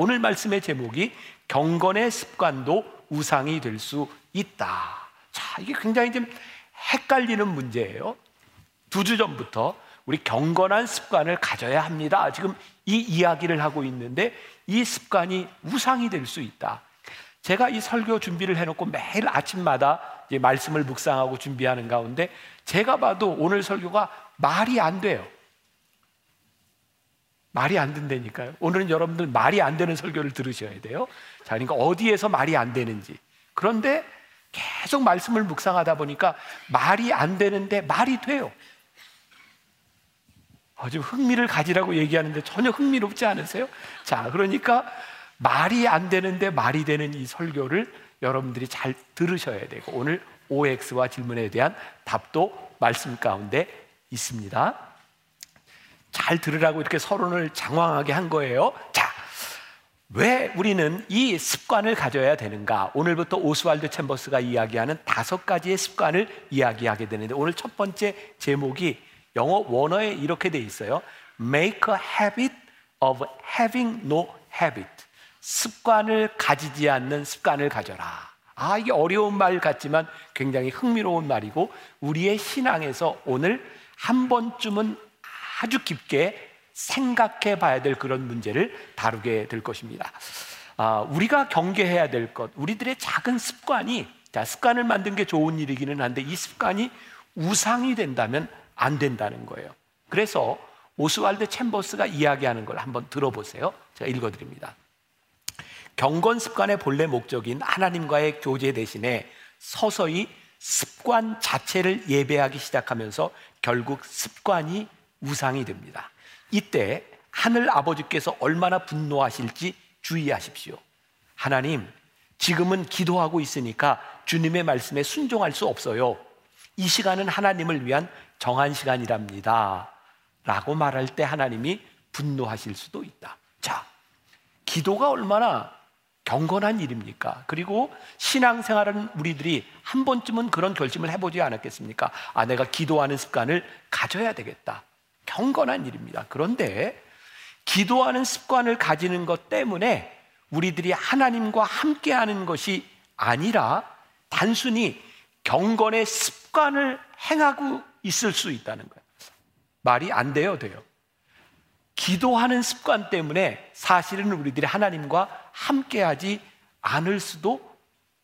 오늘 말씀의 제목이 경건의 습관도 우상이 될 수 있다. 자, 이게 굉장히 좀 헷갈리는 문제예요. 두 주 전부터 우리 경건한 습관을 가져야 합니다. 지금 이 이야기를 하고 있는데 이 습관이 우상이 될 수 있다. 제가 이 설교 준비를 해놓고 매일 아침마다 말씀을 묵상하고 준비하는 가운데 제가 봐도 오늘 설교가 말이 안 돼요. 말이 안 된다니까요. 오늘은 여러분들 말이 안 되는 설교를 들으셔야 돼요. 자, 그러니까 어디에서 말이 안 되는지. 그런데 계속 말씀을 묵상하다 보니까 말이 안 되는데 말이 돼요. 아주 흥미를 가지라고 얘기하는데 전혀 흥미롭지 않으세요? 자, 그러니까 말이 안 되는데 말이 되는 이 설교를 여러분들이 잘 들으셔야 되고 오늘 OX와 질문에 대한 답도 말씀 가운데 있습니다. 잘 들으라고 이렇게 서론을 장황하게 한 거예요. 자, 왜 우리는 이 습관을 가져야 되는가? 오늘부터 오스왈드 챔버스가 이야기하는 다섯 가지의 습관을 이야기하게 되는데 오늘 첫 번째 제목이 영어 원어에 이렇게 돼 있어요. Make a habit of having no habit. 습관을 가지지 않는 습관을 가져라. 아, 이게 어려운 말 같지만 굉장히 흥미로운 말이고 우리의 신앙에서 오늘 한 번쯤은 아주 깊게 생각해 봐야 될 그런 문제를 다루게 될 것입니다. 아, 우리가 경계해야 될 것, 우리들의 작은 습관이, 자, 습관을 만든 게 좋은 일이기는 한데 이 습관이 우상이 된다면 안 된다는 거예요. 그래서 오스왈드 챔버스가 이야기하는 걸 한번 들어보세요. 제가 읽어드립니다. 경건 습관의 본래 목적인 하나님과의 교제 대신에 서서히 습관 자체를 예배하기 시작하면서 결국 습관이 우상이 됩니다. 이때 하늘 아버지께서 얼마나 분노하실지 주의하십시오. 하나님, 지금은 기도하고 있으니까 주님의 말씀에 순종할 수 없어요. 이 시간은 하나님을 위한 정한 시간이랍니다. 라고 말할 때 하나님이 분노하실 수도 있다. 자, 기도가 얼마나 경건한 일입니까? 그리고 신앙생활은 우리들이 한 번쯤은 그런 결심을 해보지 않았겠습니까? 아, 내가 기도하는 습관을 가져야 되겠다. 경건한 일입니다. 그런데 기도하는 습관을 가지는 것 때문에 우리들이 하나님과 함께하는 것이 아니라 단순히 경건의 습관을 행하고 있을 수 있다는 거예요. 말이 안 돼요, 돼요. 기도하는 습관 때문에 사실은 우리들이 하나님과 함께하지 않을 수도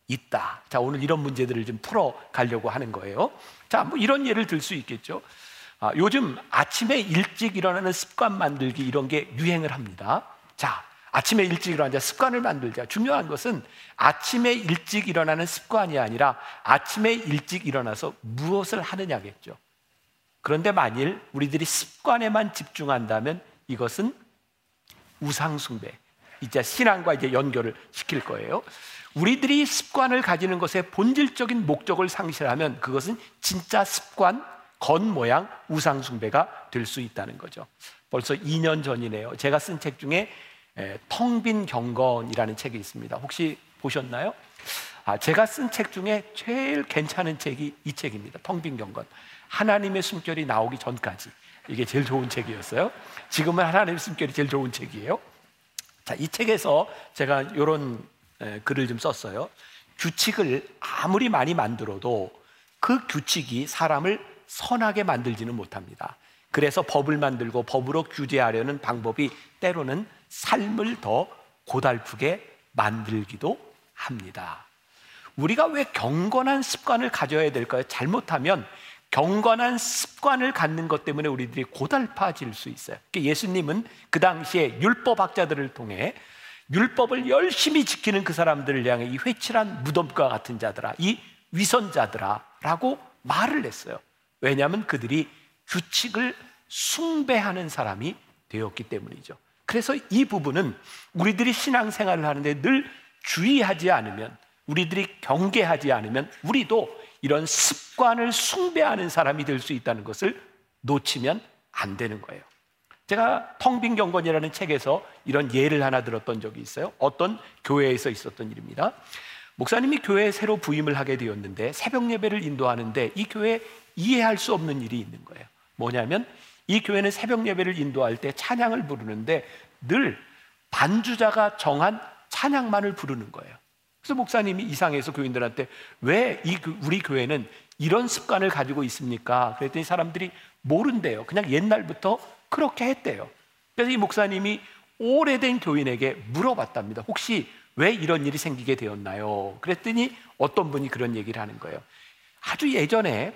있다. 자, 오늘 이런 문제들을 좀 풀어 가려고 하는 거예요. 자, 뭐 이런 예를 들 수 있겠죠. 아, 요즘 아침에 일찍 일어나는 습관 만들기 이런 게 유행을 합니다. 자, 아침에 일찍 일어나자 습관을 만들자. 중요한 것은 아침에 일찍 일어나는 습관이 아니라 아침에 일찍 일어나서 무엇을 하느냐겠죠. 그런데 만일 우리들이 습관에만 집중한다면 이것은 우상숭배, 이제 신앙과 이제 연결을 시킬 거예요. 우리들이 습관을 가지는 것에 본질적인 목적을 상실하면 그것은 진짜 습관, 겉모양 우상숭배가 될 수 있다는 거죠. 벌써 2년 전이네요. 제가 쓴 책 중에 텅 빈 경건이라는 책이 있습니다. 혹시 보셨나요? 아, 제가 쓴 책 중에 제일 괜찮은 책이 이 책입니다. 텅 빈 경건. 하나님의 숨결이 나오기 전까지. 이게 제일 좋은 책이었어요. 지금은 하나님의 숨결이 제일 좋은 책이에요. 자, 이 책에서 제가 이런 글을 좀 썼어요. 규칙을 아무리 많이 만들어도 그 규칙이 사람을 선하게 만들지는 못합니다. 그래서 법을 만들고 법으로 규제하려는 방법이 때로는 삶을 더 고달프게 만들기도 합니다. 우리가 왜 경건한 습관을 가져야 될까요? 잘못하면 경건한 습관을 갖는 것 때문에 우리들이 고달파질 수 있어요. 예수님은 그 당시에 율법학자들을 통해 율법을 열심히 지키는 그 사람들을 향해 이 회칠한 무덤과 같은 자들아, 이 위선자들아 라고 말을 했어요. 왜냐하면 그들이 규칙을 숭배하는 사람이 되었기 때문이죠. 그래서 이 부분은 우리들이 신앙생활을 하는데 늘 주의하지 않으면 우리들이 경계하지 않으면 우리도 이런 습관을 숭배하는 사람이 될 수 있다는 것을 놓치면 안 되는 거예요. 제가 텅빈 경건이라는 책에서 이런 예를 하나 들었던 적이 있어요. 어떤 교회에서 있었던 일입니다. 목사님이 교회에 새로 부임을 하게 되었는데 새벽 예배를 인도하는데 이 교회에 이해할 수 없는 일이 있는 거예요. 뭐냐면 이 교회는 새벽 예배를 인도할 때 찬양을 부르는데 늘 반주자가 정한 찬양만을 부르는 거예요. 그래서 목사님이 이상해서 교인들한테 왜 이 우리 교회는 이런 습관을 가지고 있습니까? 그랬더니 사람들이 모른대요. 그냥 옛날부터 그렇게 했대요. 그래서 이 목사님이 오래된 교인에게 물어봤답니다. 혹시 왜 이런 일이 생기게 되었나요? 그랬더니 어떤 분이 그런 얘기를 하는 거예요. 아주 예전에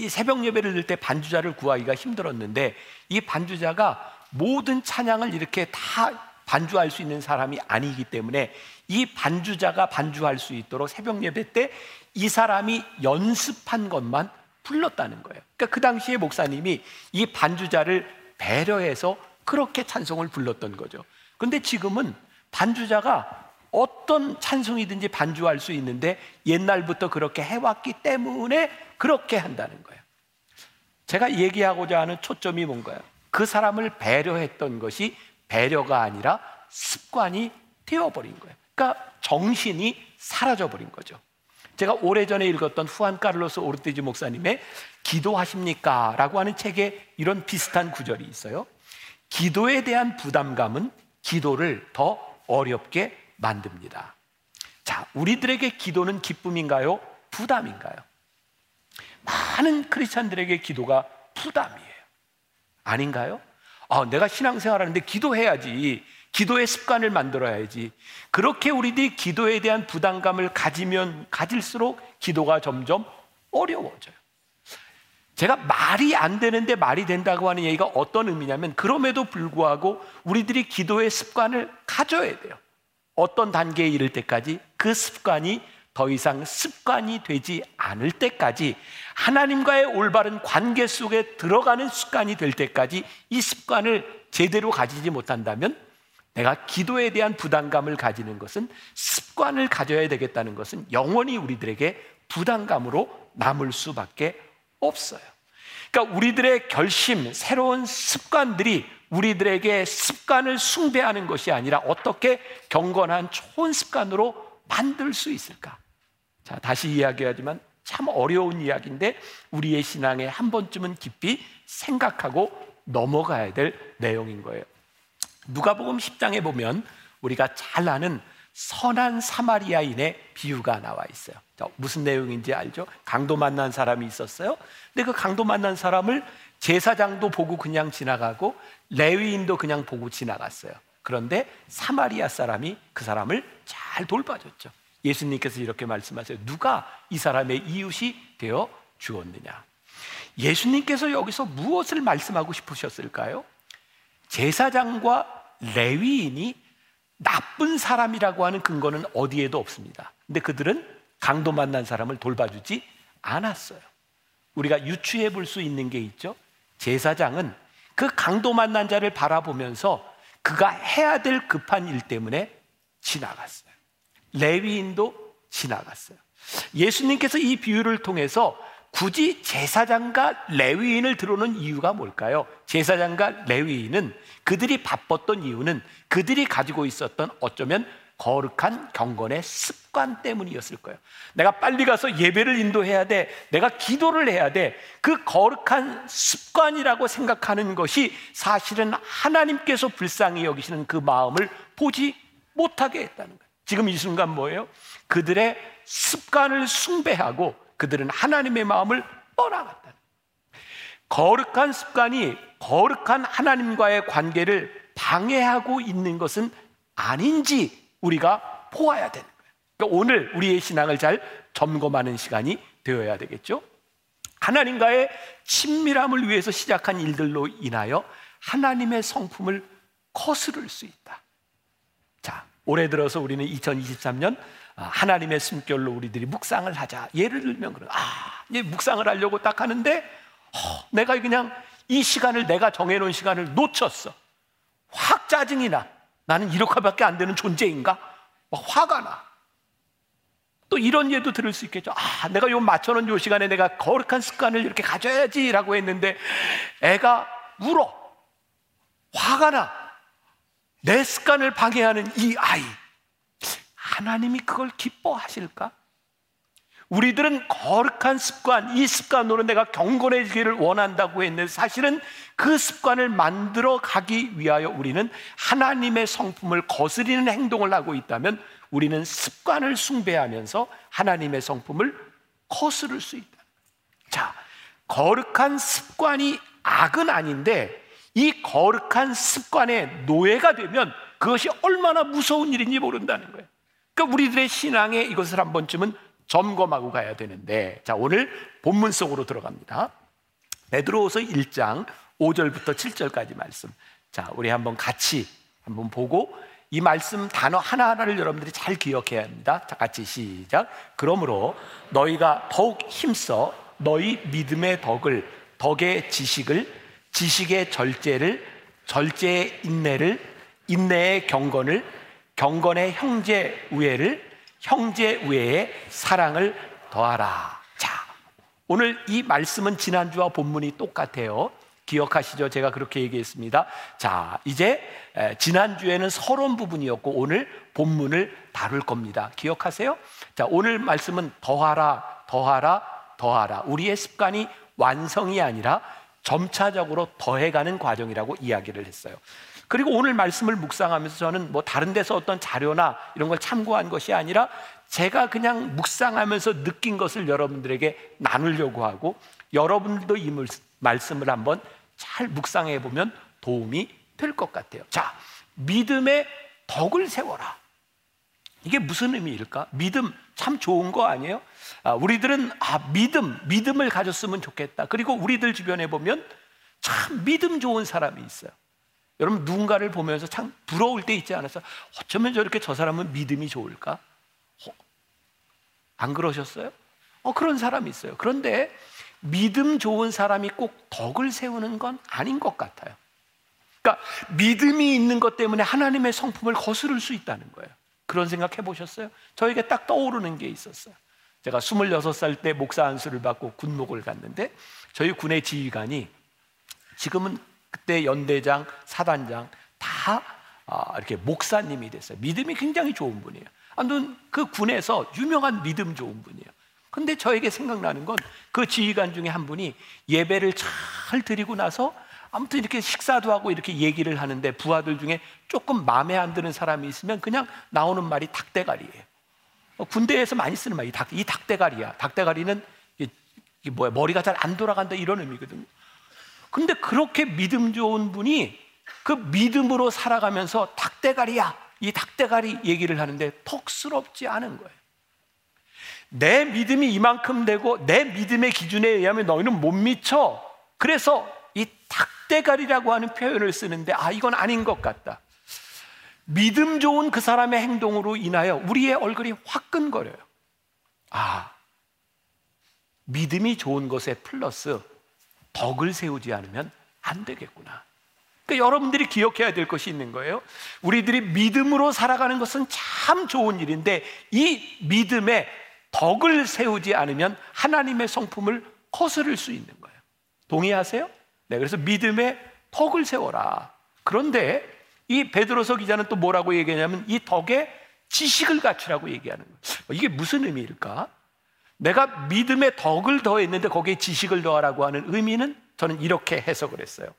이 새벽 예배를 들 때 반주자를 구하기가 힘들었는데 이 반주자가 모든 찬양을 이렇게 다 반주할 수 있는 사람이 아니기 때문에 이 반주자가 반주할 수 있도록 새벽 예배 때 이 사람이 연습한 것만 불렀다는 거예요. 그러니까 그 당시에 목사님이 이 반주자를 배려해서 그렇게 찬송을 불렀던 거죠. 근데 지금은 반주자가 어떤 찬송이든지 반주할 수 있는데 옛날부터 그렇게 해왔기 때문에 그렇게 한다는 거예요. 제가 얘기하고자 하는 초점이 뭔가요? 그 사람을 배려했던 것이 배려가 아니라 습관이 되어버린 거예요. 그러니까 정신이 사라져버린 거죠. 제가 오래전에 읽었던 후안 카를로스 오르테지 목사님의 기도하십니까? 라고 하는 책에 이런 비슷한 구절이 있어요. 기도에 대한 부담감은 기도를 더 어렵게 만듭니다. 자, 우리들에게 기도는 기쁨인가요? 부담인가요? 많은 크리스찬들에게 기도가 부담이에요. 아닌가요? 아, 내가 신앙생활 하는데 기도해야지. 기도의 습관을 만들어야지. 그렇게 우리들이 기도에 대한 부담감을 가지면 가질수록 기도가 점점 어려워져요. 제가 말이 안 되는데 말이 된다고 하는 얘기가 어떤 의미냐면 그럼에도 불구하고 우리들이 기도의 습관을 가져야 돼요. 어떤 단계에 이를 때까지 그 습관이 더 이상 습관이 되지 않을 때까지 하나님과의 올바른 관계 속에 들어가는 습관이 될 때까지 이 습관을 제대로 가지지 못한다면 내가 기도에 대한 부담감을 가지는 것은 습관을 가져야 되겠다는 것은 영원히 우리들에게 부담감으로 남을 수밖에 없어요. 그러니까 우리들의 결심, 새로운 습관들이 우리들에게 습관을 숭배하는 것이 아니라 어떻게 경건한 좋은 습관으로 만들 수 있을까? 자, 다시 이야기하지만 참 어려운 이야기인데 우리의 신앙에 한 번쯤은 깊이 생각하고 넘어가야 될 내용인 거예요. 누가복음 10장에 보면 우리가 잘 아는 선한 사마리아인의 비유가 나와 있어요. 자, 무슨 내용인지 알죠? 강도 만난 사람이 있었어요. 근데 그 강도 만난 사람을 제사장도 보고 그냥 지나가고 레위인도 그냥 보고 지나갔어요. 그런데 사마리아 사람이 그 사람을 잘 돌봐줬죠. 예수님께서 이렇게 말씀하세요. 누가 이 사람의 이웃이 되어 주었느냐? 예수님께서 여기서 무엇을 말씀하고 싶으셨을까요? 제사장과 레위인이 나쁜 사람이라고 하는 근거는 어디에도 없습니다. 근데 그들은 강도 만난 사람을 돌봐주지 않았어요. 우리가 유추해 볼 수 있는 게 있죠. 제사장은 그 강도 만난 자를 바라보면서 그가 해야 될 급한 일 때문에 지나갔어요. 레위인도 지나갔어요. 예수님께서 이 비유를 통해서 굳이 제사장과 레위인을 들어오는 이유가 뭘까요? 제사장과 레위인은 그들이 바빴던 이유는 그들이 가지고 있었던 어쩌면 거룩한 경건의 습관 때문이었을 거예요. 내가 빨리 가서 예배를 인도해야 돼. 내가 기도를 해야 돼. 그 거룩한 습관이라고 생각하는 것이 사실은 하나님께서 불쌍히 여기시는 그 마음을 보지 못하게 했다는 거예요. 지금 이 순간 뭐예요? 그들의 습관을 숭배하고 그들은 하나님의 마음을 떠나갔다. 거룩한 습관이 거룩한 하나님과의 관계를 방해하고 있는 것은 아닌지 우리가 보아야 되는 거예요. 그러니까 오늘 우리의 신앙을 잘 점검하는 시간이 되어야 되겠죠. 하나님과의 친밀함을 위해서 시작한 일들로 인하여 하나님의 성품을 거스를 수 있다. 자, 올해 들어서 우리는 2023년 아, 하나님의 숨결로 우리들이 묵상을 하자. 예를 들면 그래. 아, 이제 묵상을 하려고 딱 하는데 어, 내가 그냥 이 시간을 내가 정해놓은 시간을 놓쳤어. 확 짜증이 나. 나는 이렇게밖에 안 되는 존재인가? 막 화가 나. 또 이런 예도 들을 수 있겠죠. 아, 내가 요 맞춰놓은 요 시간에 내가 거룩한 습관을 이렇게 가져야지라고 했는데 애가 울어. 화가 나. 내 습관을 방해하는 이 아이. 하나님이 그걸 기뻐하실까? 우리들은 거룩한 습관, 이 습관으로 내가 경건해지기를 원한다고 했는데 사실은 그 습관을 만들어 가기 위하여 우리는 하나님의 성품을 거스리는 행동을 하고 있다면 우리는 습관을 숭배하면서 하나님의 성품을 거스를 수 있다. 자, 거룩한 습관이 악은 아닌데 이 거룩한 습관의 노예가 되면 그것이 얼마나 무서운 일인지 모른다는 거예요. 그러니까 우리들의 신앙에 이것을 한 번쯤은 점검하고 가야 되는데 자 오늘 본문 속으로 들어갑니다. 베드로후서 1장 5절부터 7절까지 말씀. 자 우리 한번 같이 한번 보고 이 말씀 단어 하나하나를 여러분들이 잘 기억해야 합니다. 자 같이 시작. 그러므로 너희가 더욱 힘써 너희 믿음의 덕을 덕의 지식을 지식의 절제를 절제의 인내를 인내의 경건을 경건의 형제 우애를 형제 우애의 사랑을 더하라. 자, 오늘 이 말씀은 지난주와 본문이 똑같아요. 기억하시죠? 제가 그렇게 얘기했습니다. 자, 이제 지난주에는 서론 부분이었고 오늘 본문을 다룰 겁니다. 기억하세요? 자, 오늘 말씀은 더하라, 더하라, 더하라. 우리의 습관이 완성이 아니라 점차적으로 더해가는 과정이라고 이야기를 했어요. 그리고 오늘 말씀을 묵상하면서 저는 뭐 다른 데서 어떤 자료나 이런 걸 참고한 것이 아니라 제가 그냥 묵상하면서 느낀 것을 여러분들에게 나누려고 하고 여러분들도 이 말씀을 한번 잘 묵상해 보면 도움이 될 것 같아요. 자, 믿음의 덕을 세워라. 이게 무슨 의미일까? 믿음 참 좋은 거 아니에요? 아, 우리들은 아, 믿음, 믿음을 가졌으면 좋겠다. 그리고 우리들 주변에 보면 참 믿음 좋은 사람이 있어요. 여러분 누군가를 보면서 참 부러울 때 있지 않았어요? 어쩌면 저렇게 저 사람은 믿음이 좋을까? 어, 안 그러셨어요? 어, 그런 사람이 있어요. 그런데 믿음 좋은 사람이 꼭 덕을 세우는 건 아닌 것 같아요. 그러니까 믿음이 있는 것 때문에 하나님의 성품을 거스를 수 있다는 거예요. 그런 생각 해보셨어요? 저에게 딱 떠오르는 게 있었어요. 제가 26살 때 목사 안수를 받고 군목을 갔는데 저희 군의 지휘관이 지금은 그때 연대장, 사단장 다 아, 이렇게 목사님이 됐어요. 믿음이 굉장히 좋은 분이에요. 아무튼 그 군에서 유명한 믿음 좋은 분이에요. 근데 저에게 생각나는 건 그 지휘관 중에 한 분이 예배를 잘 드리고 나서 아무튼 이렇게 식사도 하고 이렇게 얘기를 하는데 부하들 중에 조금 마음에 안 드는 사람이 있으면 그냥 나오는 말이 닭대가리예요. 어, 군대에서 많이 쓰는 말이 닭, 이 닭대가리야. 닭대가리는 이게 뭐야 머리가 잘 안 돌아간다 이런 의미거든요. 근데 그렇게 믿음 좋은 분이 그 믿음으로 살아가면서 닭대가리야. 이 닭대가리 얘기를 하는데 턱스럽지 않은 거예요. 내 믿음이 이만큼 되고 내 믿음의 기준에 의하면 너희는 못 미쳐. 그래서 이 닭대가리라고 하는 표현을 쓰는데 아, 이건 아닌 것 같다. 믿음 좋은 그 사람의 행동으로 인하여 우리의 얼굴이 화끈거려요. 아, 믿음이 좋은 것에 플러스 덕을 세우지 않으면 안 되겠구나. 그러니까 여러분들이 기억해야 될 것이 있는 거예요. 우리들이 믿음으로 살아가는 것은 참 좋은 일인데 이 믿음에 덕을 세우지 않으면 하나님의 성품을 거스를 수 있는 거예요. 동의하세요? 네, 그래서 믿음에 덕을 세워라. 그런데 이 베드로서 기자는 또 뭐라고 얘기하냐면 이 덕에 지식을 갖추라고 얘기하는 거예요. 이게 무슨 의미일까? 내가 믿음의 덕을 더했는데 거기에 지식을 더하라고 하는 의미는 저는 이렇게 해석을 했어요.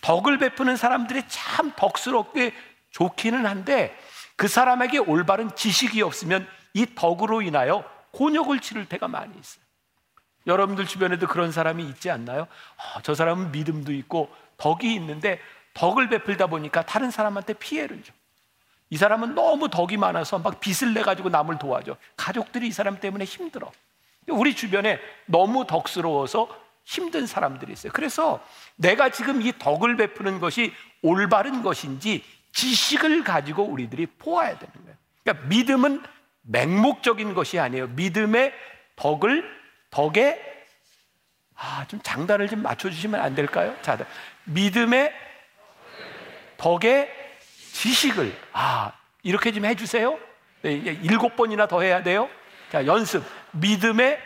덕을 베푸는 사람들이 참 덕스럽게 좋기는 한데 그 사람에게 올바른 지식이 없으면 이 덕으로 인하여 곤욕을 치를 때가 많이 있어요. 여러분들 주변에도 그런 사람이 있지 않나요? 어, 저 사람은 믿음도 있고 덕이 있는데 덕을 베풀다 보니까 다른 사람한테 피해를 줘. 이 사람은 너무 덕이 많아서 막 빚을 내 가지고 남을 도와줘. 가족들이 이 사람 때문에 힘들어. 우리 주변에 너무 덕스러워서 힘든 사람들이 있어요. 그래서 내가 지금 이 덕을 베푸는 것이 올바른 것인지 지식을 가지고 우리들이 보아야 되는 거예요. 그러니까 믿음은 맹목적인 것이 아니에요. 믿음의 덕을 덕에 아, 좀 장단을 좀 맞춰 주시면 안 될까요? 자, 믿음의 덕에 지식을 아 이렇게 좀 해주세요. 네, 일곱 번이나 더 해야 돼요. 자, 연습. 믿음의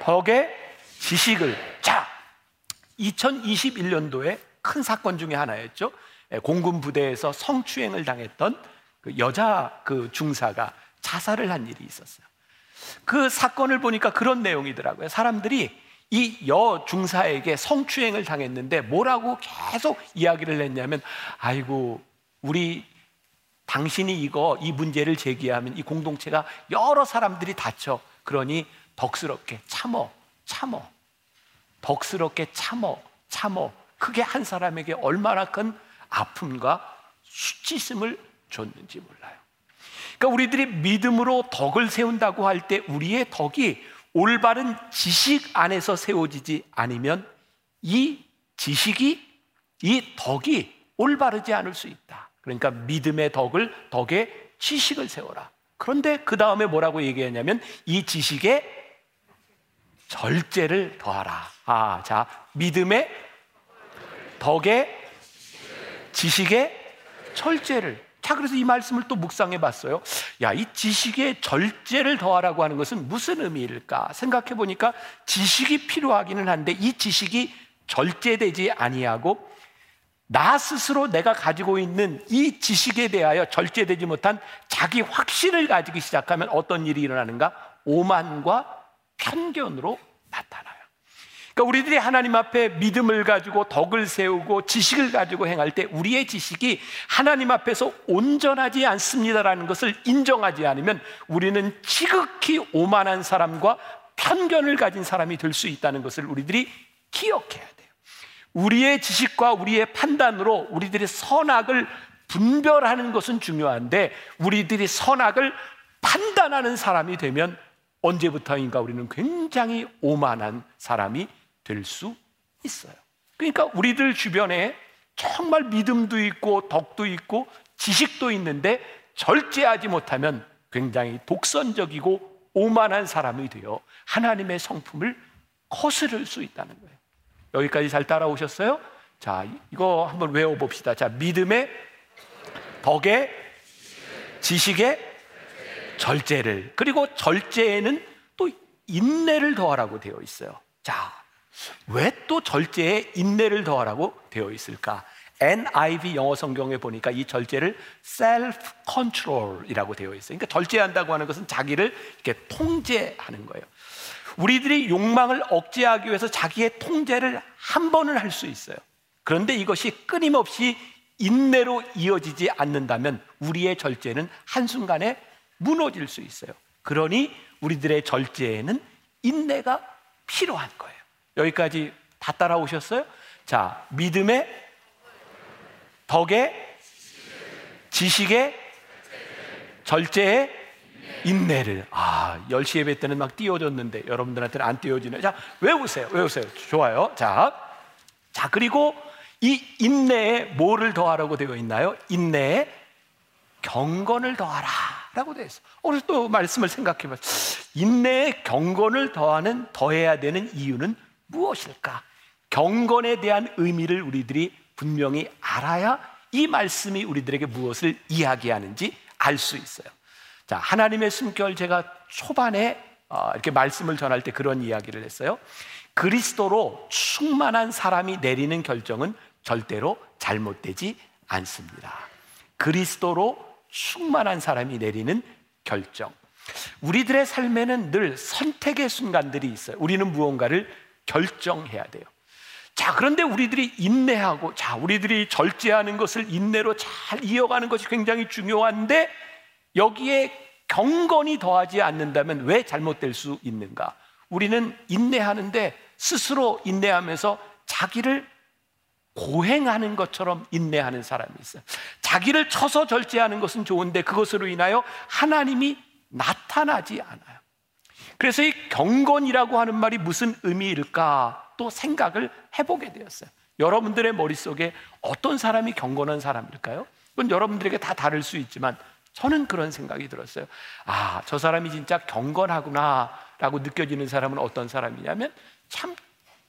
덕의 지식을. 자, 2021년도에 큰 사건 중에 하나였죠. 예, 공군 부대에서 성추행을 당했던 그 여자 그 중사가 자살을 한 일이 있었어요. 그 사건을 보니까 그런 내용이더라고요. 사람들이 이 여중사에게 성추행을 당했는데 뭐라고 계속 이야기를 했냐면 아이고 우리 당신이 이거 이 문제를 제기하면 이 공동체가 여러 사람들이 다쳐. 그러니 덕스럽게 참어 참어. 덕스럽게 참어 참어. 그게 한 사람에게 얼마나 큰 아픔과 수치심을 줬는지 몰라요. 그러니까 우리들이 믿음으로 덕을 세운다고 할 때 우리의 덕이 올바른 지식 안에서 세워지지 않으면 이 지식이 이 덕이 올바르지 않을 수 있다. 그러니까 믿음의 덕을 덕에 지식을 세워라. 그런데 그 다음에 뭐라고 얘기했냐면 이 지식에 절제를 더하라. 아, 자, 믿음의 덕에 지식에 절제를 자, 그래서 이 말씀을 또 묵상해 봤어요. 야, 이 지식에 절제를 더하라고 하는 것은 무슨 의미일까? 생각해 보니까 지식이 필요하기는 한데 이 지식이 절제되지 아니하고 나 스스로 내가 가지고 있는 이 지식에 대하여 절제되지 못한 자기 확신을 가지기 시작하면 어떤 일이 일어나는가? 오만과 편견으로 나타나요. 그러니까 우리들이 하나님 앞에 믿음을 가지고 덕을 세우고 지식을 가지고 행할 때 우리의 지식이 하나님 앞에서 온전하지 않습니다라는 것을 인정하지 않으면 우리는 지극히 오만한 사람과 편견을 가진 사람이 될 수 있다는 것을 우리들이 기억해야 돼요. 우리의 지식과 우리의 판단으로 우리들의 선악을 분별하는 것은 중요한데 우리들이 선악을 판단하는 사람이 되면 언제부터인가 우리는 굉장히 오만한 사람이 될 수 있어요. 그러니까 우리들 주변에 정말 믿음도 있고 덕도 있고 지식도 있는데 절제하지 못하면 굉장히 독선적이고 오만한 사람이 되어 하나님의 성품을 거스를 수 있다는 거예요. 여기까지 잘 따라오셨어요? 자, 이거 한번 외워봅시다. 자, 믿음의 덕에 지식의 절제를 그리고 절제에는 또 인내를 더하라고 되어 있어요. 자, 왜 또 절제에 인내를 더하라고 되어 있을까? NIV 영어 성경에 보니까 이 절제를 self control이라고 되어 있어요. 그러니까 절제한다고 하는 것은 자기를 이렇게 통제하는 거예요. 우리들이 욕망을 억제하기 위해서 자기의 통제를 한 번은 할 수 있어요. 그런데 이것이 끊임없이 인내로 이어지지 않는다면 우리의 절제는 한순간에 무너질 수 있어요. 그러니 우리들의 절제에는 인내가 필요한 거예요. 여기까지 다 따라오셨어요? 자, 믿음의 덕에 지식의 절제의 인내를. 아 10시 예배 때는 막 띄워줬는데 여러분들한테는 안 띄워지네. 자 외우세요 외우세요. 좋아요. 자, 자 그리고 이 인내에 뭐를 더하라고 되어 있나요? 인내에 경건을 더하라 라고 되어 있어 오늘 또 말씀을 생각해 봐 인내에 경건을 더하는 더해야 되는 이유는 무엇일까? 경건에 대한 의미를 우리들이 분명히 알아야 이 말씀이 우리들에게 무엇을 이야기하는지 알 수 있어요. 자, 하나님의 숨결 제가 초반에 어, 이렇게 말씀을 전할 때 그런 이야기를 했어요. 그리스도로 충만한 사람이 내리는 결정은 절대로 잘못되지 않습니다. 그리스도로 충만한 사람이 내리는 결정. 우리들의 삶에는 늘 선택의 순간들이 있어요. 우리는 무언가를 결정해야 돼요. 자, 그런데 우리들이 인내하고, 자, 우리들이 절제하는 것을 인내로 잘 이어가는 것이 굉장히 중요한데, 여기에 경건이 더하지 않는다면 왜 잘못될 수 있는가? 우리는 인내하는데 스스로 인내하면서 자기를 고행하는 것처럼 인내하는 사람이 있어요. 자기를 쳐서 절제하는 것은 좋은데 그것으로 인하여 하나님이 나타나지 않아요. 그래서 이 경건이라고 하는 말이 무슨 의미일까 또 생각을 해보게 되었어요. 여러분들의 머릿속에 어떤 사람이 경건한 사람일까요? 그건 여러분들에게 다 다를 수 있지만 저는 그런 생각이 들었어요. 아, 저 사람이 진짜 경건하구나 라고 느껴지는 사람은 어떤 사람이냐면 참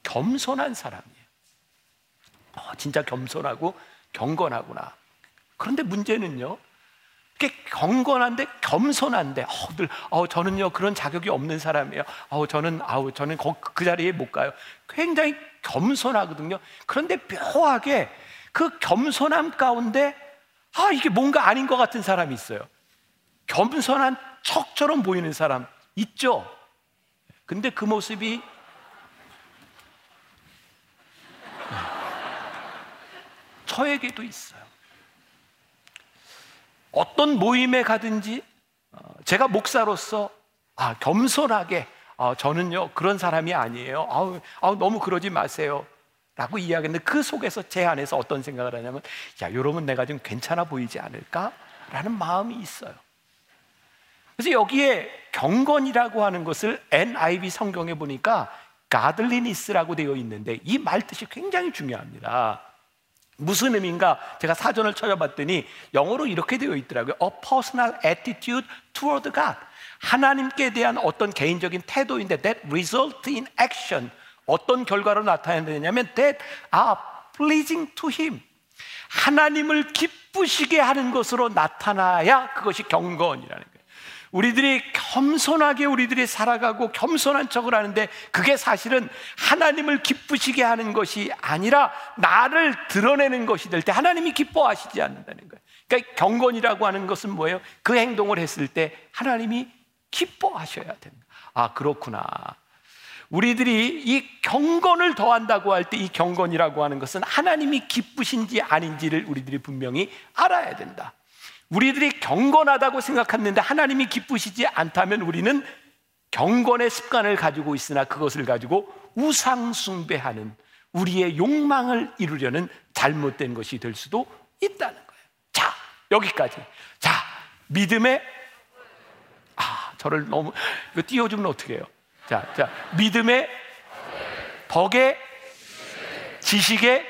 겸손한 사람이에요. 어, 진짜 겸손하고 경건하구나. 그런데 문제는요, 경건한데 겸손한데 어, 늘 어, 저는요 그런 자격이 없는 사람이에요. 어, 저는 아우 저는 거, 그 자리에 못 가요. 굉장히 겸손하거든요. 그런데 묘하게 그 겸손함 가운데 아 이게 뭔가 아닌 것 같은 사람이 있어요. 겸손한 척처럼 보이는 사람 있죠. 근데 그 모습이 저에게도 있어요. 어떤 모임에 가든지 어, 제가 목사로서 아, 겸손하게 아, 저는요 그런 사람이 아니에요. 아우, 아우 너무 그러지 마세요. 라고 이야기했는데 그 속에서 제 안에서 어떤 생각을 하냐면 야 여러분 내가 좀 괜찮아 보이지 않을까 라는 마음이 있어요. 그래서 여기에 경건이라고 하는 것을 NIV 성경에 보니까 가들리니스라고 되어 있는데 이 말 뜻이 굉장히 중요합니다. 무슨 의미인가? 제가 사전을 찾아봤더니 영어로 이렇게 되어 있더라고요. A personal attitude toward God. 하나님께 대한 어떤 개인적인 태도인데 that result in action. 어떤 결과로 나타내느냐면 that are pleasing to him. 하나님을 기쁘시게 하는 것으로 나타나야 그것이 경건이라는. 우리들이 겸손하게 우리들이 살아가고 겸손한 척을 하는데 그게 사실은 하나님을 기쁘시게 하는 것이 아니라 나를 드러내는 것이 될 때 하나님이 기뻐하시지 않는다는 거예요. 그러니까 경건이라고 하는 것은 뭐예요? 그 행동을 했을 때 하나님이 기뻐하셔야 된다. 아, 그렇구나. 우리들이 이 경건을 더한다고 할 때 이 경건이라고 하는 것은 하나님이 기쁘신지 아닌지를 우리들이 분명히 알아야 된다. 우리들이 경건하다고 생각했는데 하나님이 기쁘시지 않다면 우리는 경건의 습관을 가지고 있으나 그것을 가지고 우상숭배하는 우리의 욕망을 이루려는 잘못된 것이 될 수도 있다는 거예요. 자, 여기까지. 자, 믿음의 아, 저를 너무 이거 띄워주면 어떻게 해요? 자, 자, 믿음의 덕의 지식의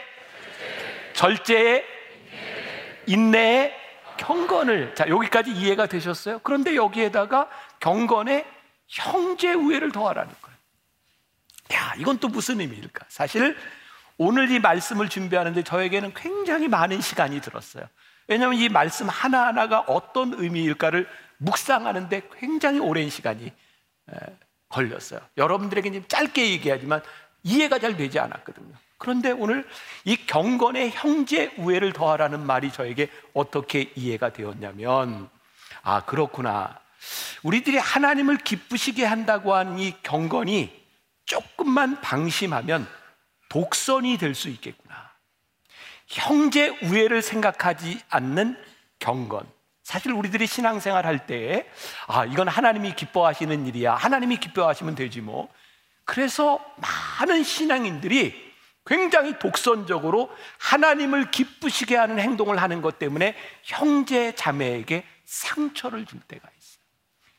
절제의 인내의 경건을 자 여기까지 이해가 되셨어요? 그런데 여기에다가 경건의 형제 우애를 더하라는 거예요. 야, 이건 또 무슨 의미일까? 사실 오늘 이 말씀을 준비하는데 저에게는 굉장히 많은 시간이 들었어요. 왜냐하면 이 말씀 하나하나가 어떤 의미일까를 묵상하는데 굉장히 오랜 시간이 걸렸어요. 여러분들에게 짧게 얘기하지만 이해가 잘 되지 않았거든요. 그런데 오늘 이 경건의 형제 우애를 더하라는 말이 저에게 어떻게 이해가 되었냐면, 아, 그렇구나. 우리들이 하나님을 기쁘시게 한다고 하는 이 경건이 조금만 방심하면 독선이 될 수 있겠구나. 형제 우애를 생각하지 않는 경건. 사실 우리들이 신앙생활 할 때, 아, 이건 하나님이 기뻐하시는 일이야. 하나님이 기뻐하시면 되지 뭐. 그래서 많은 신앙인들이 굉장히 독선적으로 하나님을 기쁘시게 하는 행동을 하는 것 때문에 형제 자매에게 상처를 줄 때가 있어요.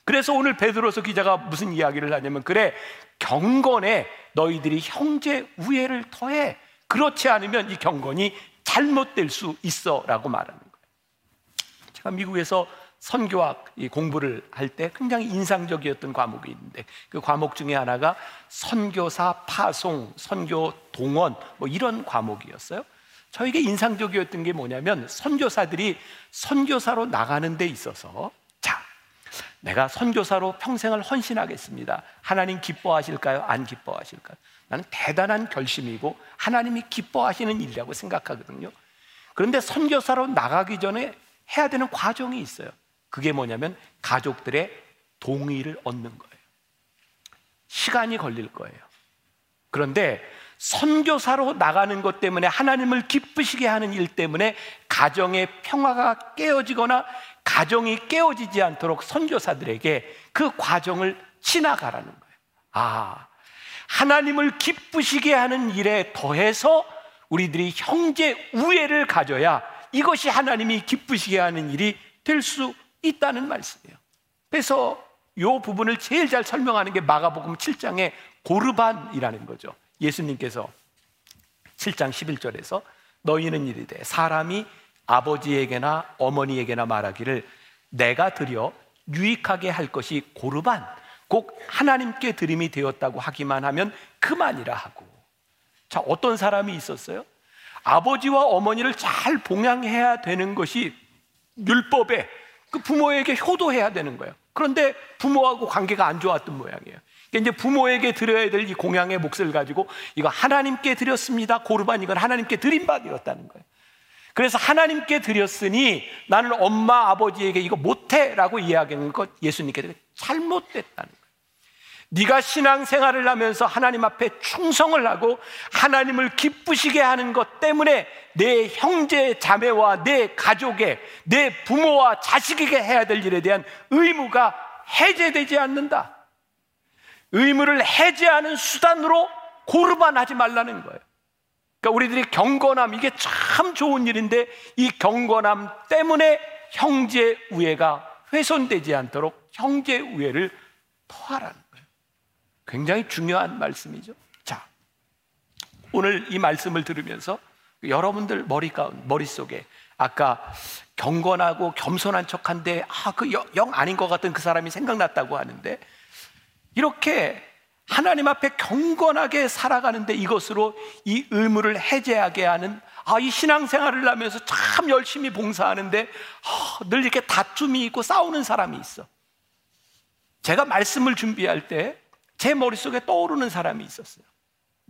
그래서 오늘 베드로서 기자가 무슨 이야기를 하냐면 그래 경건에 너희들이 형제 우애를 더해 그렇지 않으면 이 경건이 잘못될 수 있어라고 말하는 거예요. 제가 미국에서 선교학 공부를 할 때 굉장히 인상적이었던 과목이 있는데 그 과목 중에 하나가 선교사 파송, 선교 동원 뭐 이런 과목이었어요. 저에게 인상적이었던 게 뭐냐면 선교사들이 선교사로 나가는 데 있어서 자, 내가 선교사로 평생을 헌신하겠습니다. 하나님 기뻐하실까요? 안 기뻐하실까요? 나는 대단한 결심이고 하나님이 기뻐하시는 일이라고 생각하거든요. 그런데 선교사로 나가기 전에 해야 되는 과정이 있어요. 그게 뭐냐면 가족들의 동의를 얻는 거예요. 시간이 걸릴 거예요. 그런데 선교사로 나가는 것 때문에 하나님을 기쁘시게 하는 일 때문에 가정의 평화가 깨어지거나 가정이 깨어지지 않도록 선교사들에게 그 과정을 지나가라는 거예요. 아, 하나님을 기쁘시게 하는 일에 더해서 우리들이 형제 우애를 가져야 이것이 하나님이 기쁘시게 하는 일이 될 수 있다는 말씀이에요. 그래서 이 부분을 제일 잘 설명하는 게 마가복음 7장의 고르반이라는 거죠. 예수님께서 7장 11절에서 너희는 이르되 사람이 아버지에게나 어머니에게나 말하기를 내가 드려 유익하게 할 것이 고르반 꼭 하나님께 드림이 되었다고 하기만 하면 그만이라 하고 자 어떤 사람이 있었어요? 아버지와 어머니를 잘 봉양해야 되는 것이 율법에 그 부모에게 효도해야 되는 거예요. 그런데 부모하고 관계가 안 좋았던 모양이에요. 이제 부모에게 드려야 될 이 공양의 몫을 가지고 이거 하나님께 드렸습니다. 고르반 이건 하나님께 드린 바 되었다는 거예요. 그래서 하나님께 드렸으니 나는 엄마 아버지에게 이거 못해라고 이야기하는 것 예수님께 잘못됐다는 거예요. 네가 신앙생활을 하면서 하나님 앞에 충성을 하고 하나님을 기쁘시게 하는 것 때문에 내 형제 자매와 내 가족에 내 부모와 자식에게 해야 될 일에 대한 의무가 해제되지 않는다. 의무를 해제하는 수단으로 고르만 하지 말라는 거예요. 그러니까 우리들이 경건함 이게 참 좋은 일인데 이 경건함 때문에 형제 우애가 훼손되지 않도록 형제 우애를 토하라는. 굉장히 중요한 말씀이죠. 자, 오늘 이 말씀을 들으면서 여러분들 머리 가운 머릿속에 아까 경건하고 겸손한 척한데 아 그 영 아닌 것 같은 그 사람이 생각났다고 하는데 이렇게 하나님 앞에 경건하게 살아가는데 이것으로 이 의무를 해제하게 하는 아, 이 신앙생활을 하면서 참 열심히 봉사하는데 아, 늘 이렇게 다툼이 있고 싸우는 사람이 있어. 제가 말씀을 준비할 때 제 머릿속에 떠오르는 사람이 있었어요.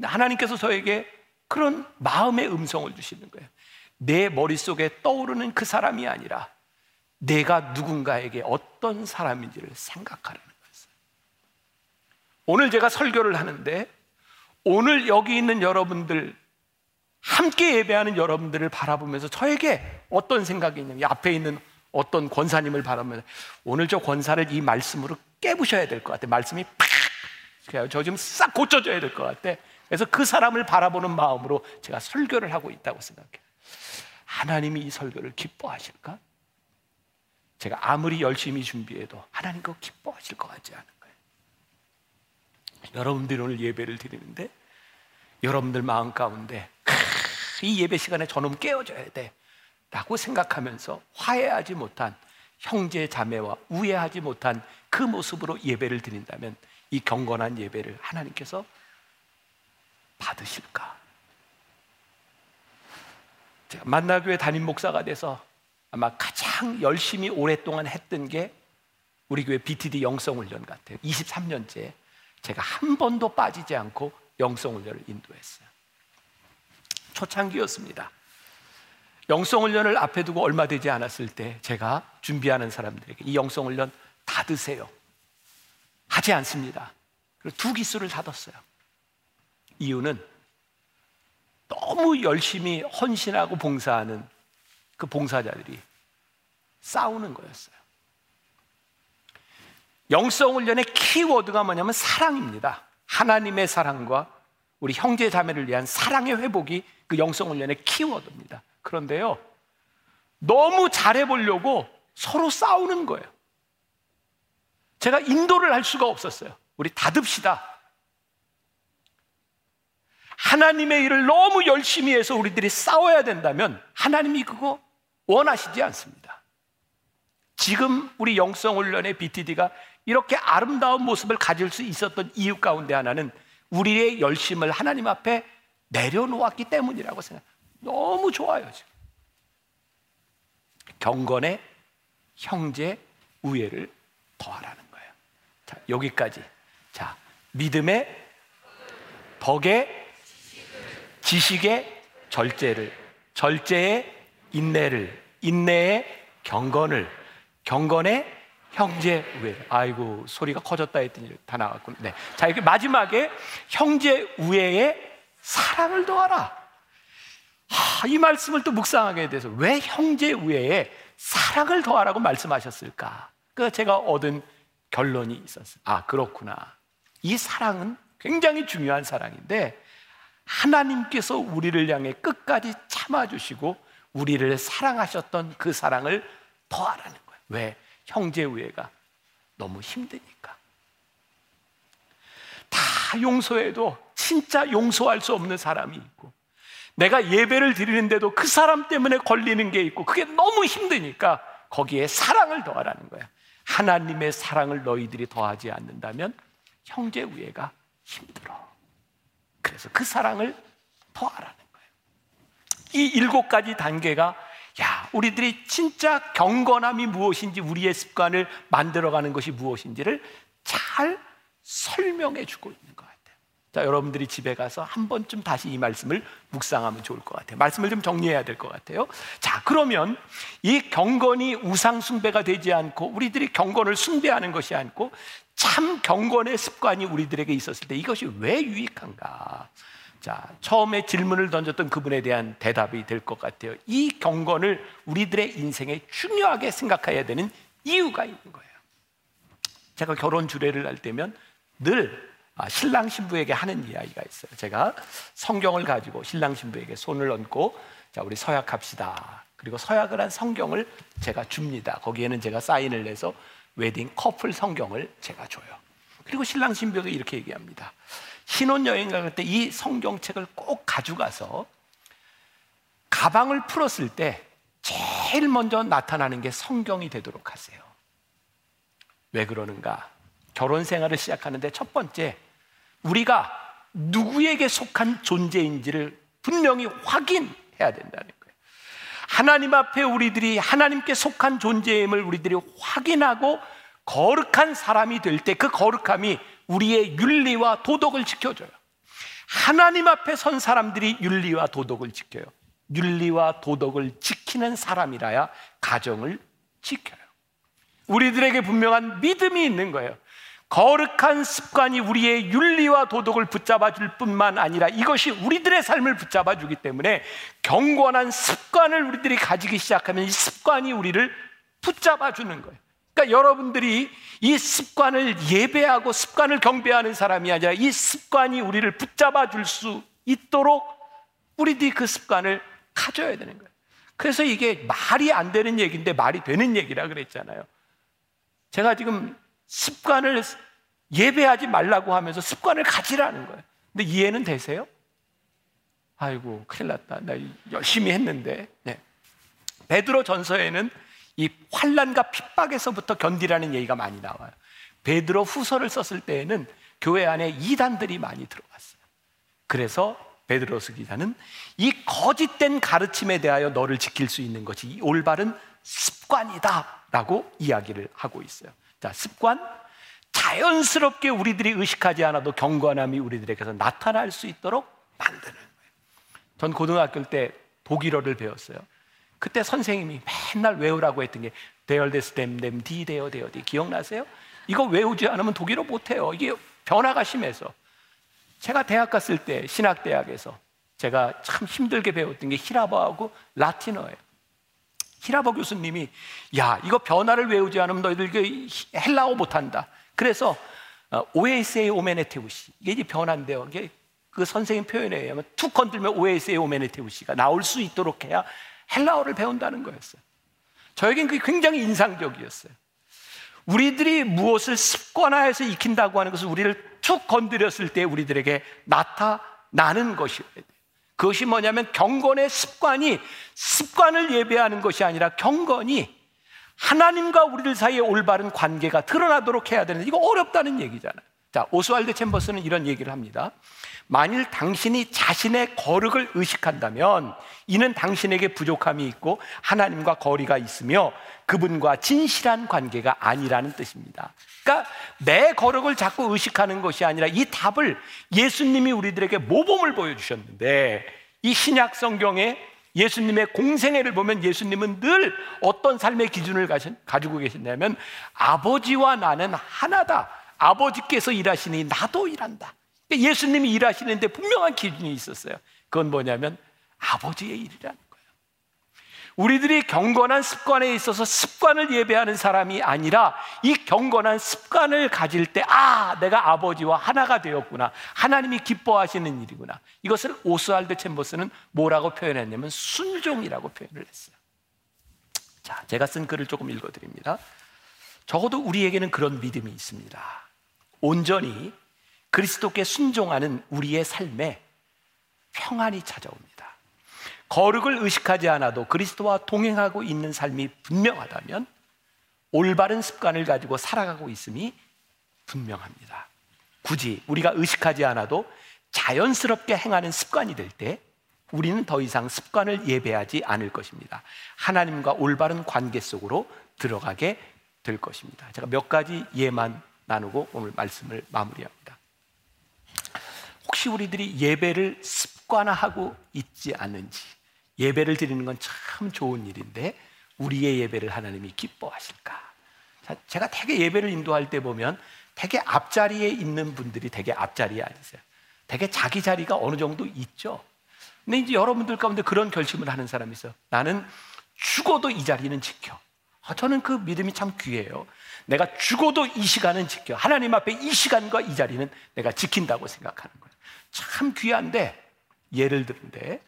하나님께서 저에게 그런 마음의 음성을 주시는 거예요. 내 머릿속에 떠오르는 그 사람이 아니라 내가 누군가에게 어떤 사람인지를 생각하라는 거였어요. 오늘 제가 설교를 하는데 오늘 여기 있는 여러분들 함께 예배하는 여러분들을 바라보면서 저에게 어떤 생각이 있냐면 앞에 있는 어떤 권사님을 바라보면서 오늘 저 권사를 이 말씀으로 깨부셔야 될 것 같아. 말씀이 팍! 저 지금 싹 고쳐줘야 될 것 같아. 그래서 그 사람을 바라보는 마음으로 제가 설교를 하고 있다고 생각해요. 하나님이 이 설교를 기뻐하실까? 제가 아무리 열심히 준비해도 하나님 그 기뻐하실 것 같지 않은 거예요. 여러분들이 오늘 예배를 드리는데 여러분들 마음 가운데 이 예배 시간에 저놈 깨워줘야 돼 라고 생각하면서 화해하지 못한 형제 자매와 우애하지 못한 그 모습으로 예배를 드린다면 이 경건한 예배를 하나님께서 받으실까? 제가 만나교회 담임 목사가 돼서 아마 가장 열심히 오랫동안 했던 게 우리 교회 BTD 영성훈련 같아요. 23년째 제가 한 번도 빠지지 않고 영성훈련을 인도했어요. 초창기였습니다. 영성훈련을 앞에 두고 얼마 되지 않았을 때 제가 준비하는 사람들에게 이 영성훈련 다 드세요. 하지 않습니다. 그리고 두 기수를 사뒀어요. 이유는 너무 열심히 헌신하고 봉사하는 그 봉사자들이 싸우는 거였어요. 영성 훈련의 키워드가 뭐냐면 사랑입니다. 하나님의 사랑과 우리 형제 자매를 위한 사랑의 회복이 그 영성 훈련의 키워드입니다. 그런데요, 너무 잘해 보려고 서로 싸우는 거예요. 제가 인도를 할 수가 없었어요. 우리 다듭시다. 하나님의 일을 너무 열심히 해서 우리들이 싸워야 된다면 하나님이 그거 원하시지 않습니다. 지금 우리 영성훈련의 BTD가 이렇게 아름다운 모습을 가질 수 있었던 이유 가운데 하나는 우리의 열심을 하나님 앞에 내려놓았기 때문이라고 생각. 너무 좋아요 지금. 경건의 형제 우애를 더하라는. 자 여기까지. 자 믿음의 덕의 지식의 절제를, 절제의 인내를, 인내의 경건을, 경건의 형제 우애. 아이고 소리가 커졌다 했더니 다 나왔군. 네. 자 이렇게 마지막에 형제 우애의 사랑을 더하라. 하, 이 말씀을 또 묵상하게 돼서 왜 형제 우애에 사랑을 더하라고 말씀하셨을까? 그 제가 얻은 결론이 있었어요. 아 그렇구나. 이 사랑은 굉장히 중요한 사랑인데 하나님께서 우리를 향해 끝까지 참아주시고 우리를 사랑하셨던 그 사랑을 더하라는 거예요. 왜? 형제 우애가 너무 힘드니까. 다 용서해도 진짜 용서할 수 없는 사람이 있고, 내가 예배를 드리는데도 그 사람 때문에 걸리는 게 있고, 그게 너무 힘드니까 거기에 사랑을 더하라는 거야. 하나님의 사랑을 너희들이 더하지 않는다면 형제 우애가 힘들어. 그래서 그 사랑을 더하라는 거예요. 이 일곱 가지 단계가 야, 우리들이 진짜 경건함이 무엇인지 우리의 습관을 만들어가는 것이 무엇인지를 잘 설명해 주고 있는 것 같아요. 자, 여러분들이 집에 가서 한 번쯤 다시 이 말씀을 묵상하면 좋을 것 같아요. 말씀을 좀 정리해야 될 것 같아요. 자, 그러면 이 경건이 우상숭배가 되지 않고 우리들이 경건을 숭배하는 것이 않고 참 경건의 습관이 우리들에게 있었을 때 이것이 왜 유익한가? 자, 처음에 질문을 던졌던 그분에 대한 대답이 될 것 같아요. 이 경건을 우리들의 인생에 중요하게 생각해야 되는 이유가 있는 거예요. 제가 결혼 주례를 할 때면 늘 아, 신랑 신부에게 하는 이야기가 있어요. 제가 성경을 가지고 신랑 신부에게 손을 얹고 자 우리 서약합시다. 그리고 서약을 한 성경을 제가 줍니다. 거기에는 제가 사인을 내서 웨딩 커플 성경을 제가 줘요. 그리고 신랑 신부에게 이렇게 얘기합니다. 신혼여행 갈 때 이 성경책을 꼭 가져가서 가방을 풀었을 때 제일 먼저 나타나는 게 성경이 되도록 하세요. 왜 그러는가? 결혼 생활을 시작하는데 첫 번째, 우리가 누구에게 속한 존재인지를 분명히 확인해야 된다는 거예요. 하나님 앞에 우리들이 하나님께 속한 존재임을 우리들이 확인하고 거룩한 사람이 될 때 그 거룩함이 우리의 윤리와 도덕을 지켜줘요. 하나님 앞에 선 사람들이 윤리와 도덕을 지켜요. 윤리와 도덕을 지키는 사람이라야 가정을 지켜요. 우리들에게 분명한 믿음이 있는 거예요. 거룩한 습관이 우리의 윤리와 도덕을 붙잡아 줄 뿐만 아니라 이것이 우리들의 삶을 붙잡아 주기 때문에 경건한 습관을 우리들이 가지기 시작하면 이 습관이 우리를 붙잡아 주는 거예요. 그러니까 여러분들이 이 습관을 예배하고 습관을 경배하는 사람이 아니라 이 습관이 우리를 붙잡아 줄 수 있도록 우리들이 그 습관을 가져야 되는 거예요. 그래서 이게 말이 안 되는 얘기인데 말이 되는 얘기라 그랬잖아요. 제가 지금 습관을 예배하지 말라고 하면서 습관을 가지라는 거예요. 근데 이해는 되세요? 아이고, 큰일 났다. 나 열심히 했는데. 네. 베드로 전서에는 이 환란과 핍박에서부터 견디라는 얘기가 많이 나와요. 베드로 후서를 썼을 때에는 교회 안에 이단들이 많이 들어왔어요. 그래서 베드로서 기자는 이 거짓된 가르침에 대하여 너를 지킬 수 있는 것이 올바른 습관이다라고 이야기를 하고 있어요. 자, 습관 자연스럽게 우리들이 의식하지 않아도 경건함이 우리들에게서 나타날 수 있도록 만드는 거예요. 전 고등학교 때 독일어를 배웠어요. 그때 선생님이 맨날 외우라고 했던 게 der des dem den die der der die 기억나세요? 이거 외우지 않으면 독일어 못해요. 이게 변화가 심해서 제가 대학 갔을 때 신학대학에서 제가 참 힘들게 배웠던 게 히라버하고 라틴어예요. 히라버 교수님이 야 이거 변화를 외우지 않으면 너희들 헬라어 못한다. 그래서 오에세이 오메네테우시 이게 이제 변화인데요. 이게 그 선생님 표현에 의하면 툭 건들면 오에세이 오메네테우시가 나올 수 있도록 해야 헬라어를 배운다는 거였어요. 저에겐 그게 굉장히 인상적이었어요. 우리들이 무엇을 습관화해서 익힌다고 하는 것을 우리를 툭 건드렸을 때 우리들에게 나타나는 것이어야 돼요. 그것이 뭐냐면 경건의 습관이 습관을 예배하는 것이 아니라 경건이 하나님과 우리들 사이에 올바른 관계가 드러나도록 해야 되는데 이거 어렵다는 얘기잖아요. 자, 오스왈드 챔버스는 이런 얘기를 합니다. 만일 당신이 자신의 거룩을 의식한다면 이는 당신에게 부족함이 있고 하나님과 거리가 있으며 그분과 진실한 관계가 아니라는 뜻입니다. 그러니까 내 거룩을 자꾸 의식하는 것이 아니라 이 답을 예수님이 우리들에게 모범을 보여주셨는데 이 신약 성경에 예수님의 공생애를 보면 예수님은 늘 어떤 삶의 기준을 가지고 계셨냐면 아버지와 나는 하나다. 아버지께서 일하시니 나도 일한다. 그러니까 예수님이 일하시는데 분명한 기준이 있었어요. 그건 뭐냐면 아버지의 일이라는 거예요. 우리들이 경건한 습관에 있어서 습관을 예배하는 사람이 아니라 이 경건한 습관을 가질 때, 아, 내가 아버지와 하나가 되었구나. 하나님이 기뻐하시는 일이구나. 이것을 오스알드 챔버스는 뭐라고 표현했냐면 순종이라고 표현을 했어요. 자, 제가 쓴 글을 조금 읽어드립니다. 적어도 우리에게는 그런 믿음이 있습니다. 온전히 그리스도께 순종하는 우리의 삶에 평안이 찾아옵니다. 거룩을 의식하지 않아도 그리스도와 동행하고 있는 삶이 분명하다면 올바른 습관을 가지고 살아가고 있음이 분명합니다. 굳이 우리가 의식하지 않아도 자연스럽게 행하는 습관이 될 때 우리는 더 이상 습관을 예배하지 않을 것입니다. 하나님과 올바른 관계 속으로 들어가게 될 것입니다. 제가 몇 가지 예만 나누고 오늘 말씀을 마무리합니다. 혹시 우리들이 예배를 습관화하고 있지 않은지 예배를 드리는 건 참 좋은 일인데 우리의 예배를 하나님이 기뻐하실까? 제가 되게 예배를 인도할 때 보면 되게 앞자리에 있는 분들이 되게 앞자리에 앉으세요. 되게 자기 자리가 어느 정도 있죠. 근데 이제 여러분들 가운데 그런 결심을 하는 사람이 있어요. 나는 죽어도 이 자리는 지켜. 아, 저는 그 믿음이 참 귀해요. 내가 죽어도 이 시간은 지켜. 하나님 앞에 이 시간과 이 자리는 내가 지킨다고 생각하는 거예요. 참 귀한데, 예를 들는데,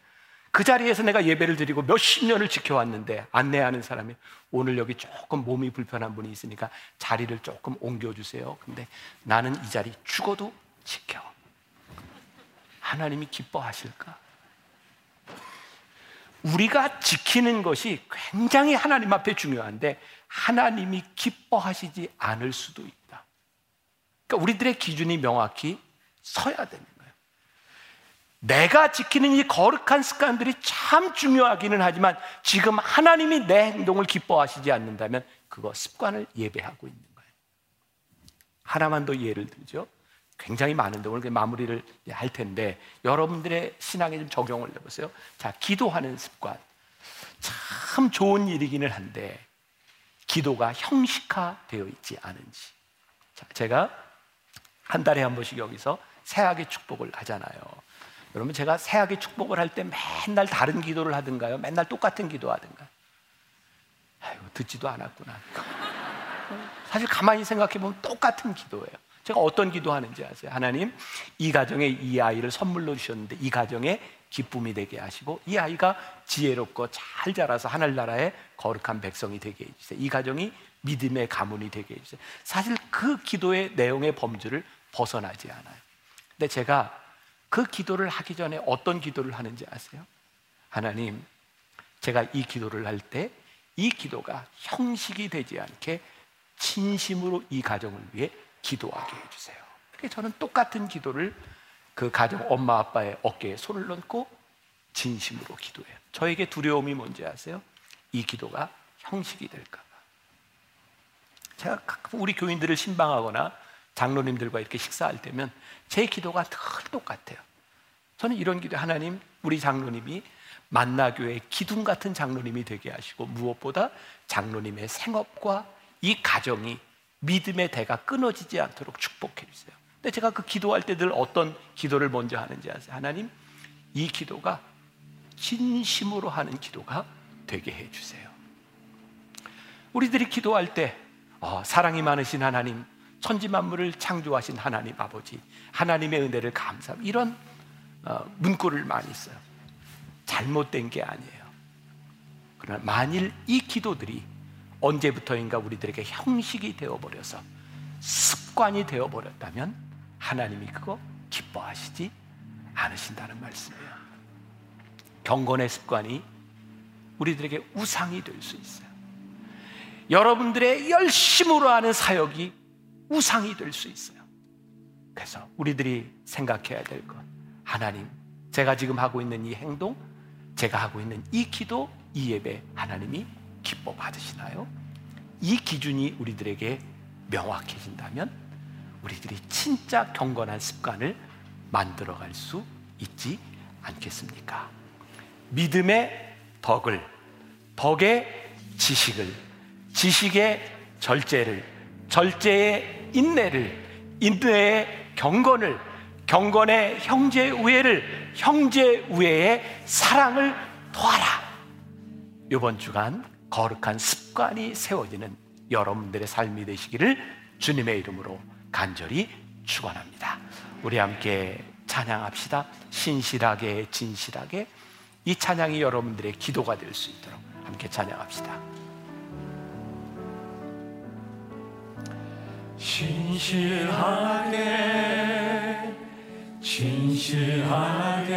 그 자리에서 내가 예배를 드리고 몇십 년을 지켜왔는데 안내하는 사람이 오늘 여기 조금 몸이 불편한 분이 있으니까 자리를 조금 옮겨주세요. 근데 나는 이 자리 죽어도 지켜. 하나님이 기뻐하실까? 우리가 지키는 것이 굉장히 하나님 앞에 중요한데 하나님이 기뻐하시지 않을 수도 있다. 그러니까 우리들의 기준이 명확히 서야 되는 거예요. 내가 지키는 이 거룩한 습관들이 참 중요하기는 하지만 지금 하나님이 내 행동을 기뻐하시지 않는다면 그거 습관을 예배하고 있는 거예요. 하나만 더 예를 들죠. 굉장히 많은데 오늘 마무리를 할 텐데 여러분들의 신앙에 좀 적용을 해보세요. 자, 기도하는 습관. 참 좋은 일이기는 한데 기도가 형식화되어 있지 않은지. 자, 제가 한 달에 한 번씩 여기서 새학의 축복을 하잖아요. 여러분 제가 새학의 축복을 할 때 맨날 다른 기도를 하든가요? 맨날 똑같은 기도 하든가? 아이고 듣지도 않았구나. 사실 가만히 생각해 보면 똑같은 기도예요. 제가 어떤 기도하는지 아세요? 하나님, 이 가정에 이 아이를 선물로 주셨는데 이 가정에 기쁨이 되게 하시고 이 아이가 지혜롭고 잘 자라서 하늘나라의 거룩한 백성이 되게 해주세요. 이 가정이 믿음의 가문이 되게 해주세요. 사실 그 기도의 내용의 범주를 벗어나지 않아요. 근데 제가 그 기도를 하기 전에 어떤 기도를 하는지 아세요? 하나님, 제가 이 기도를 할 때 이 기도가 형식이 되지 않게 진심으로 이 가정을 위해 기도하게 해주세요. 저는 똑같은 기도를 그 가정 엄마 아빠의 어깨에 손을 얹고 진심으로 기도해요. 저에게 두려움이 뭔지 아세요? 이 기도가 형식이 될까봐. 제가 우리 교인들을 신방하거나 장로님들과 이렇게 식사할 때면 제 기도가 늘 똑같아요. 저는 이런 기도, 하나님, 우리 장로님이 만나교회 기둥 같은 장로님이 되게 하시고 무엇보다 장로님의 생업과 이 가정이 믿음의 대가 끊어지지 않도록 축복해 주세요. 근데 제가 그 기도할 때 늘 어떤 기도를 먼저 하는지 아세요? 하나님, 이 기도가 진심으로 하는 기도가 되게 해 주세요. 우리들이 기도할 때 어, 사랑이 많으신 하나님, 천지 만물을 창조하신 하나님 아버지, 하나님의 은혜를 감사 이런 어, 문구를 많이 써요. 잘못된 게 아니에요. 그러나 만일 이 기도들이 언제부터인가 우리들에게 형식이 되어버려서 습관이 되어버렸다면 하나님이 그거 기뻐하시지 않으신다는 말씀이에요. 경건의 습관이 우리들에게 우상이 될 수 있어요. 여러분들의 열심으로 하는 사역이 우상이 될 수 있어요. 그래서 우리들이 생각해야 될 것, 하나님, 제가 지금 하고 있는 이 행동, 제가 하고 있는 이 기도, 이 예배, 하나님이 기뻐 받으시나요? 이 기준이 우리들에게 명확해진다면 우리들이 진짜 경건한 습관을 만들어갈 수 있지 않겠습니까? 믿음의 덕을, 덕의 지식을, 지식의 절제를, 절제의 인내를, 인내의 경건을, 경건의 형제 우애를, 형제 우애의 사랑을 도하라. 이번 주간 거룩한 습관이 세워지는 여러분들의 삶이 되시기를 주님의 이름으로 간절히 축원합니다. 우리 함께 찬양합시다. 신실하게 진실하게 이 찬양이 여러분들의 기도가 될 수 있도록 함께 찬양합시다. 신실하게 진실하게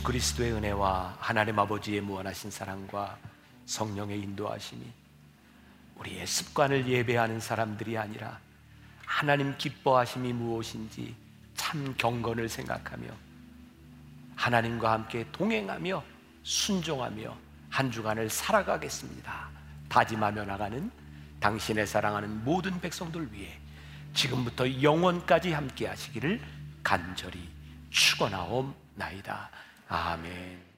예수 그리스도의 은혜와 하나님 아버지의 무한하신 사랑과 성령의 인도하심이 우리의 습관을 예배하는 사람들이 아니라 하나님 기뻐하심이 무엇인지 참 경건을 생각하며 하나님과 함께 동행하며 순종하며 한 주간을 살아가겠습니다. 다짐하며 나가는 당신의 사랑하는 모든 백성들 위해 지금부터 영원까지 함께 하시기를 간절히 축원하옵나이다. 아멘.